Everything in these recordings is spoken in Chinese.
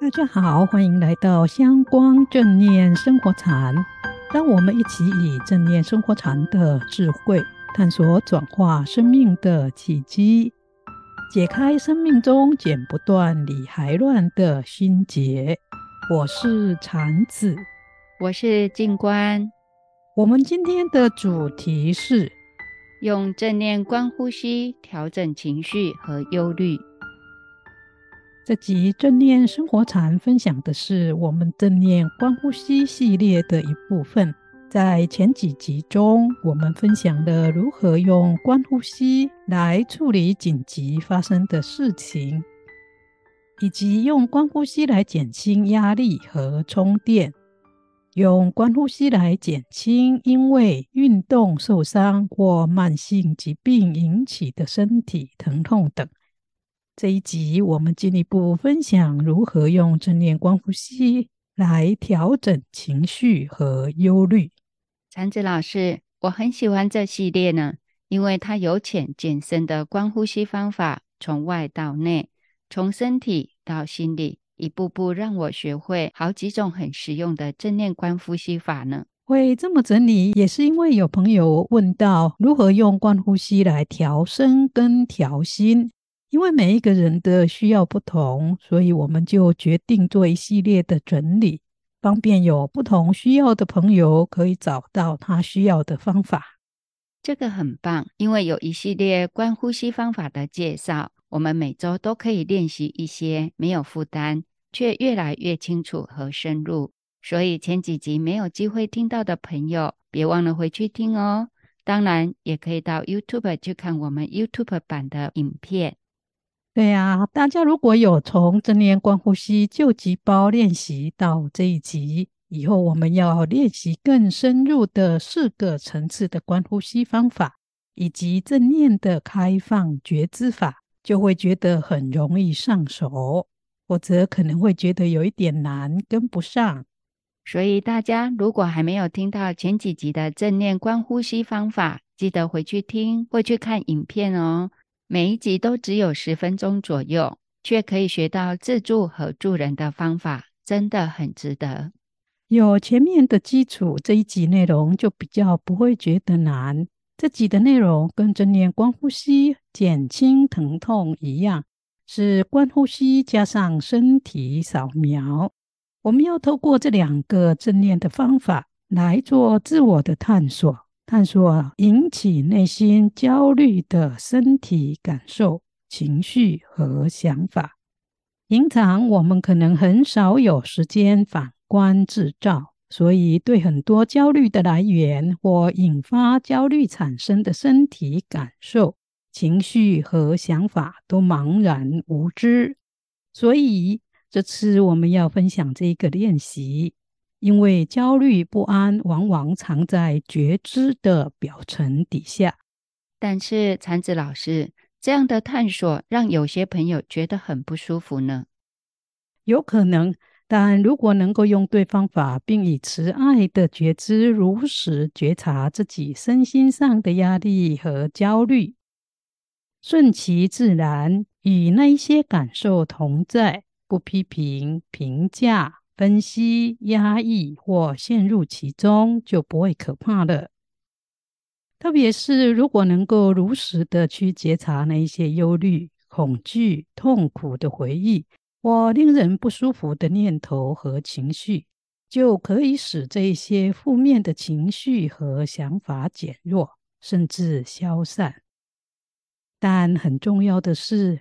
大家好，欢迎来到香光正念生活禅。让我们一起以正念生活禅的智慧，探索转化生命的契机，解开生命中剪不断、理还乱的心结。我是禅子，我是静观。我们今天的主题是用正念观呼吸，调整情绪和忧虑。这集正念生活禅分享的是我们正念观呼吸系列的一部分。在前几集中，我们分享了如何用观呼吸来处理紧急发生的事情，以及用观呼吸来减轻压力和充电，用观呼吸来减轻因为运动受伤或慢性疾病引起的身体疼痛等。这一集，我们进一步分享如何用正念观呼吸来调整情绪和忧虑。禅子老师，我很喜欢这系列呢，因为它由浅渐深的观呼吸方法，从外到内，从身体到心理，一步步让我学会好几种很实用的正念观呼吸法呢。会这么整理，也是因为有朋友问到如何用观呼吸来调身跟调心。因为每一个人的需要不同，所以我们就决定做一系列的整理，方便有不同需要的朋友可以找到他需要的方法。这个很棒，因为有一系列关呼吸方法的介绍，我们每周都可以练习一些，没有负担，却越来越清楚和深入。所以前几集没有机会听到的朋友，别忘了回去听哦。当然，也可以到 YouTube 去看我们 YouTube 版的影片。对呀，大家如果有从正念观呼吸救急包练习到这一集以后，我们要练习更深入的四个层次的观呼吸方法，以及正念的开放觉知法，就会觉得很容易上手，或者可能会觉得有一点难跟不上。所以大家如果还没有听到前几集的正念观呼吸方法，记得回去听或去看影片哦。每一集都只有十分钟左右，却可以学到自助和助人的方法，真的很值得。有前面的基础，这一集内容就比较不会觉得难。这集的内容跟正念观呼吸减轻疼痛一样，是观呼吸加上身体扫描。我们要透过这两个正念的方法来做自我的探索。探索引起内心焦虑的身体感受、情绪和想法。平常我们可能很少有时间反观自照，所以对很多焦虑的来源或引发焦虑产生的身体感受、情绪和想法都茫然无知。所以这次我们要分享这一个练习。因为焦虑不安往往藏在觉知的表层底下，但是禅子老师这样的探索让有些朋友觉得很不舒服呢。有可能，但如果能够用对方法，并以慈爱的觉知如实觉察自己身心上的压力和焦虑，顺其自然，与那一些感受同在，不批评、评价。分析、压抑或陷入其中，就不会可怕了。特别是如果能够如实的去觉察那一些忧虑、恐惧、痛苦的回忆或令人不舒服的念头和情绪，就可以使这一些负面的情绪和想法减弱，甚至消散。但很重要的是，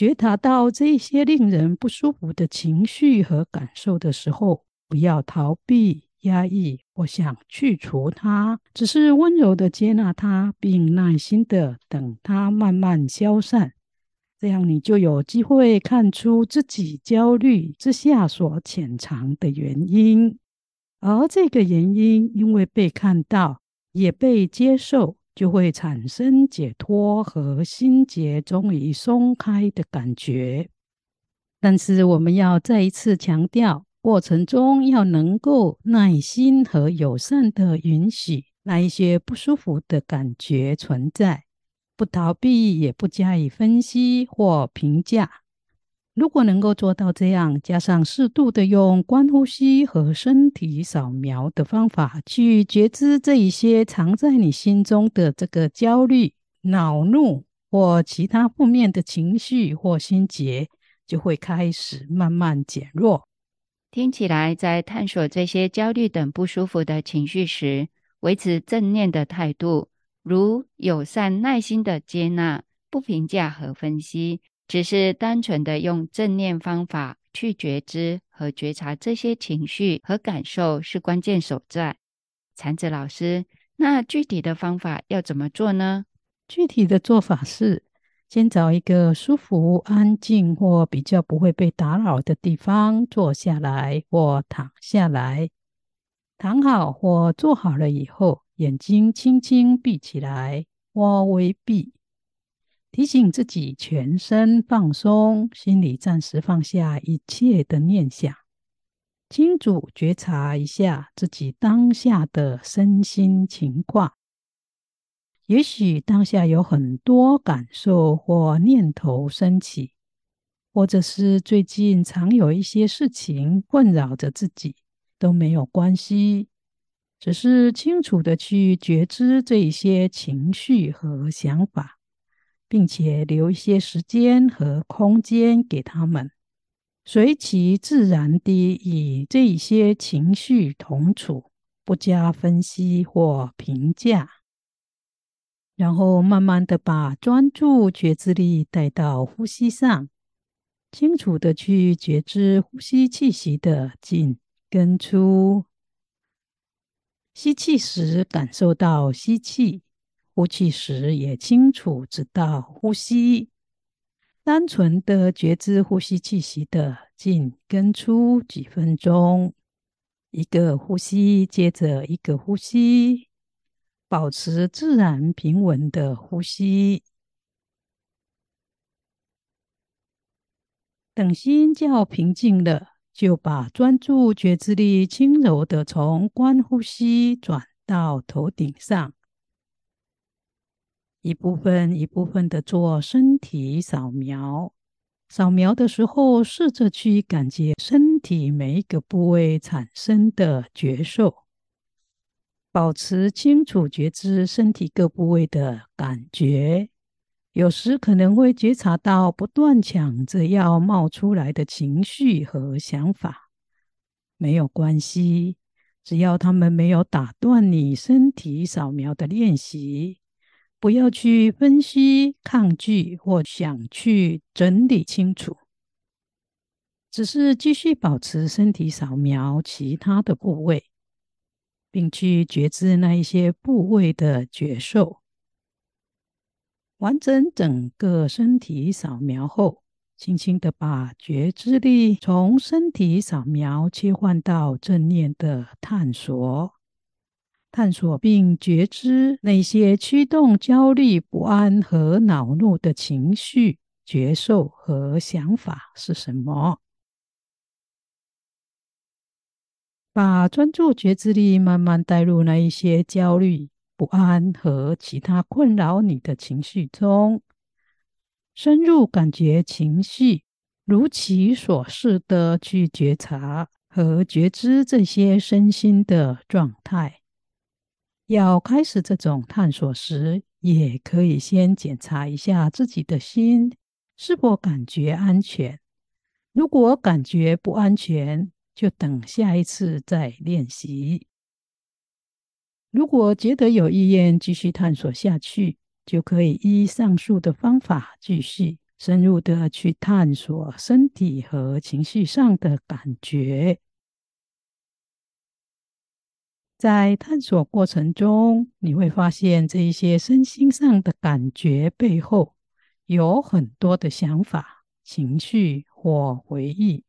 觉察到这些令人不舒服的情绪和感受的时候，不要逃避、压抑或想去除它，只是温柔的接纳它，并耐心的等它慢慢消散。这样，你就有机会看出自己焦虑之下所潜藏的原因，而这个原因因为被看到，也被接受。就会产生解脱和心结终于松开的感觉。但是我们要再一次强调，过程中要能够耐心和友善的允许那一些不舒服的感觉存在，不逃避，也不加以分析或评价。如果能够做到这样，加上适度的用观呼吸和身体扫描的方法去觉知这一些藏在你心中的这个焦虑、恼怒或其他负面的情绪或心结，就会开始慢慢减弱。听起来，在探索这些焦虑等不舒服的情绪时，维持正念的态度，如友善、耐心的接纳，不评价和分析。只是单纯的用正念方法去觉知和觉察这些情绪和感受是关键所在。禅子老师，那具体的方法要怎么做呢？具体的做法是，先找一个舒服、安静或比较不会被打扰的地方坐下来或躺下来。躺好或坐好了以后，眼睛轻轻闭起来或微闭。提醒自己全身放松，心里暂时放下一切的念想，清楚觉察一下自己当下的身心情况。也许当下有很多感受或念头升起，或者是最近常有一些事情困扰着自己，都没有关系，只是清楚的去觉知这一些情绪和想法。并且留一些时间和空间给他们，随其自然地与这些情绪同处，不加分析或评价，然后慢慢的把专注觉知力带到呼吸上，清楚的去觉知呼吸气息的进跟出，吸气时感受到吸气。呼气时也清楚知道呼吸，单纯的觉知呼吸气息的进跟出几分钟，一个呼吸接着一个呼吸，保持自然平稳的呼吸。等心较平静了，就把专注觉知力轻柔的从观呼吸转到头顶上。一部分一部分的做身体扫描，扫描的时候，试着去感觉身体每一个部位产生的觉受，保持清楚觉知身体各部位的感觉。有时可能会觉察到不断抢着要冒出来的情绪和想法，没有关系，只要他们没有打断你身体扫描的练习。不要去分析、抗拒或想去整理清楚，只是继续保持身体扫描其他的部位，并去觉知那一些部位的觉受。完整整个身体扫描后，轻轻的把觉知力从身体扫描切换到正念的探索。探索并觉知那些驱动焦虑、不安和恼怒的情绪、觉受和想法是什么？把专注觉知力慢慢带入那一些焦虑、不安和其他困扰你的情绪中，深入感觉情绪，如其所示的去觉察和觉知这些身心的状态。要开始这种探索时，也可以先检查一下自己的心是否感觉安全。如果感觉不安全，就等下一次再练习。如果觉得有意愿继续探索下去，就可以依上述的方法继续深入的去探索身体和情绪上的感觉。在探索过程中，你会发现这一些身心上的感觉背后有很多的想法、情绪或回忆，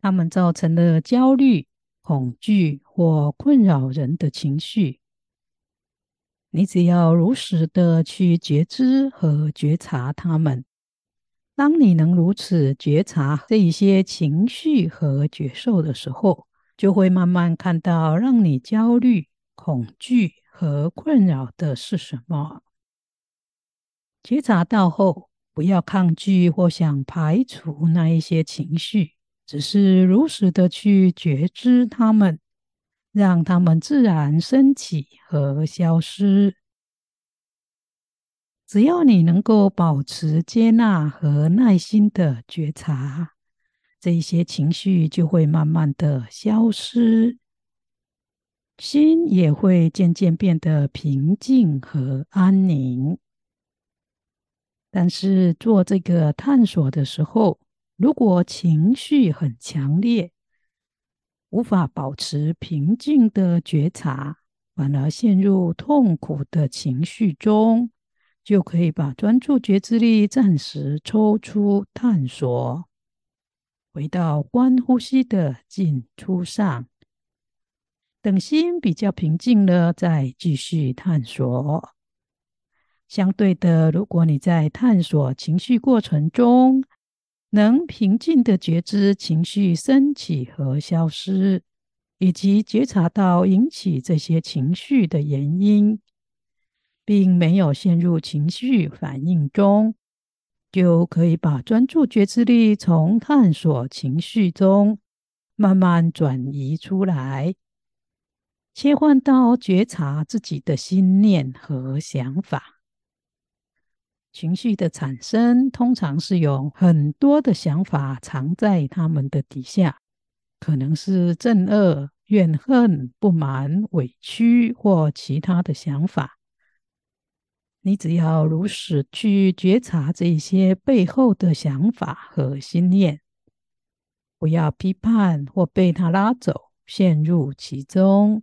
它们造成了焦虑、恐惧或困扰人的情绪。你只要如实的去觉知和觉察它们。当你能如此觉察这一些情绪和觉受的时候，就会慢慢看到让你焦虑、恐惧和困扰的是什么。觉察到后，不要抗拒或想排除那一些情绪，只是如实的去觉知它们，让它们自然升起和消失。只要你能够保持接纳和耐心的觉察，这些情绪就会慢慢的消失，心也会渐渐变得平静和安宁。但是做这个探索的时候，如果情绪很强烈，无法保持平静的觉察，反而陷入痛苦的情绪中，就可以把专注觉知力暂时抽出，探索，回到观呼吸的进出上。等心比较平静了，再继续探索。相对的，如果你在探索情绪过程中，能平静的觉知情绪升起和消失，以及觉察到引起这些情绪的原因。并没有陷入情绪反应中，就可以把专注觉知力从探索情绪中慢慢转移出来，切换到觉察自己的心念和想法。情绪的产生通常是有很多的想法藏在他们的底下，可能是憎恶、怨恨、不满、委屈或其他的想法。你只要如实去觉察这些背后的想法和心念，不要批判或被它拉走，陷入其中。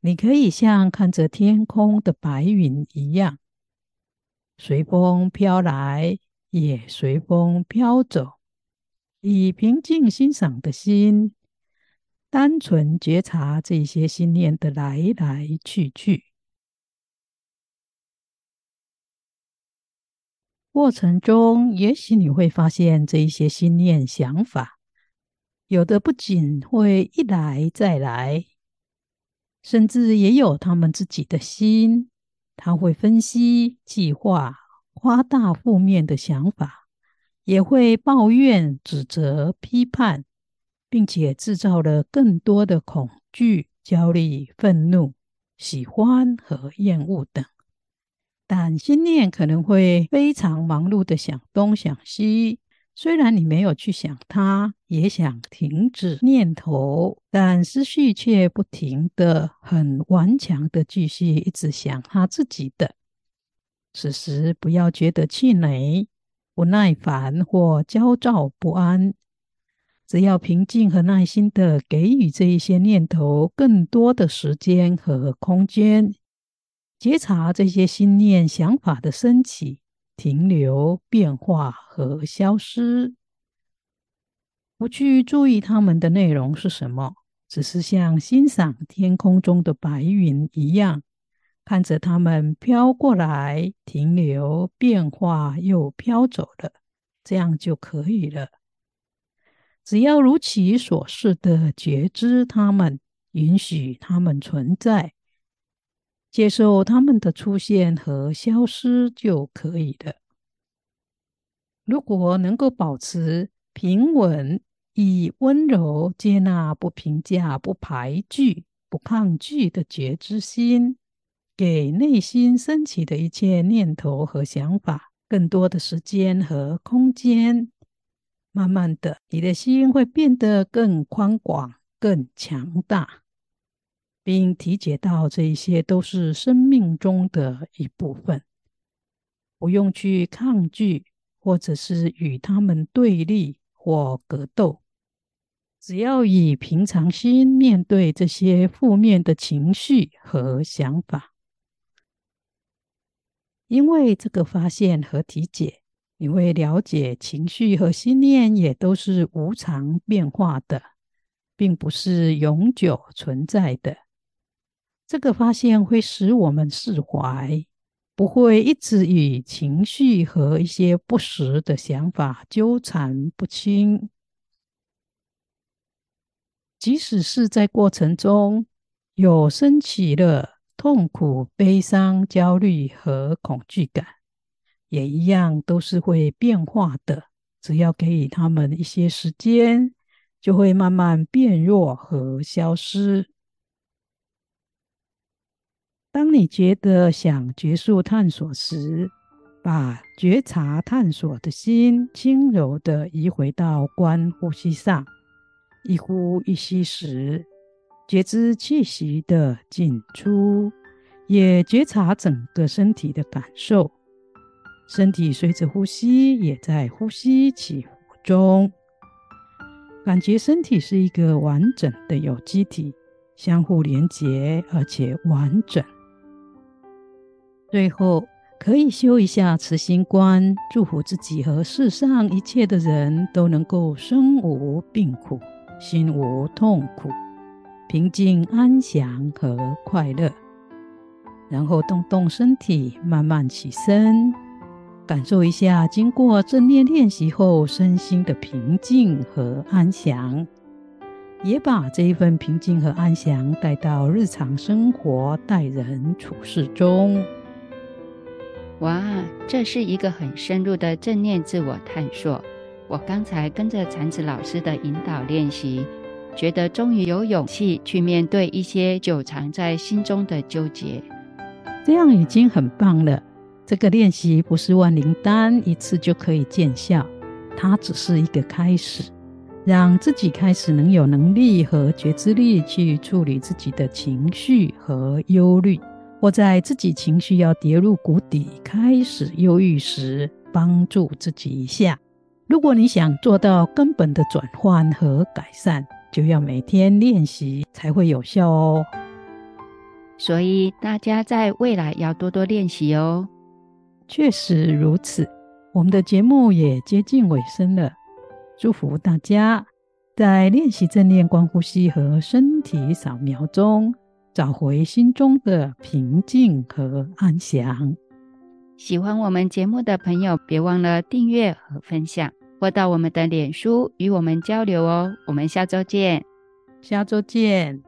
你可以像看着天空的白云一样，随风飘来，也随风飘走，以平静欣赏的心，单纯觉察这些心念的来来去去。过程中，也许你会发现这一些心念想法，有的不仅会一来再来，甚至也有他们自己的心，他会分析、计划、夸大负面的想法，也会抱怨、指责、批判，并且制造了更多的恐惧、焦虑、愤怒、喜欢和厌恶等。但心念可能会非常忙碌的想东想西，虽然你没有去想它，也想停止念头，但思绪却不停的、很顽强的继续一直想他自己的。此时不要觉得气馁、不耐烦或焦躁不安，只要平静和耐心的给予这一些念头更多的时间和空间。觉察这些心念想法的升起、停留、变化和消失，不去注意它们的内容是什么，只是像欣赏天空中的白云一样，看着它们飘过来、停留、变化又飘走了，这样就可以了。只要如其所示的觉知它们，允许它们存在。接受他们的出现和消失就可以了。如果能够保持平稳、以温柔、接纳、不评价、不排拒、不抗拒的觉知心，给内心升起的一切念头和想法更多的时间和空间，慢慢的，你的心会变得更宽广、更强大。并体解到这一些都是生命中的一部分，不用去抗拒，或者是与他们对立或格斗。只要以平常心面对这些负面的情绪和想法，因为这个发现和体解，你会了解情绪和心念也都是无常变化的，并不是永久存在的。这个发现会使我们释怀，不会一直与情绪和一些不实的想法纠缠不清。即使是在过程中有升起了痛苦、悲伤、焦虑和恐惧感，也一样都是会变化的。只要给予他们一些时间，就会慢慢变弱和消失。当你觉得想结束探索时，把觉察探索的心轻柔地移回到观呼吸上，一呼一吸时，觉知气息的进出，也觉察整个身体的感受。身体随着呼吸也在呼吸起伏中，感觉身体是一个完整的有机体，相互连结而且完整。最后，可以修一下慈心观，祝福自己和世上一切的人都能够身无病苦，心无痛苦，平静安详和快乐。然后动动身体，慢慢起身，感受一下经过正念练习后身心的平静和安详，也把这一份平静和安详带到日常生活待人处事中。哇，这是一个很深入的正念自我探索。我刚才跟着禅子老师的引导练习，觉得终于有勇气去面对一些久藏在心中的纠结。这样已经很棒了。这个练习不是万灵丹，一次就可以见效。它只是一个开始，让自己开始能有能力和觉知力去处理自己的情绪和忧虑。或在自己情绪要跌入谷底、开始忧郁时，帮助自己一下。如果你想做到根本的转换和改善，就要每天练习才会有效哦。所以大家在未来要多多练习哦。确实如此。我们的节目也接近尾声了，祝福大家在练习正念观呼吸和身体扫描中。找回心中的平静和安详。喜欢我们节目的朋友，别忘了订阅和分享，或到我们的脸书与我们交流哦。我们下周见，下周见。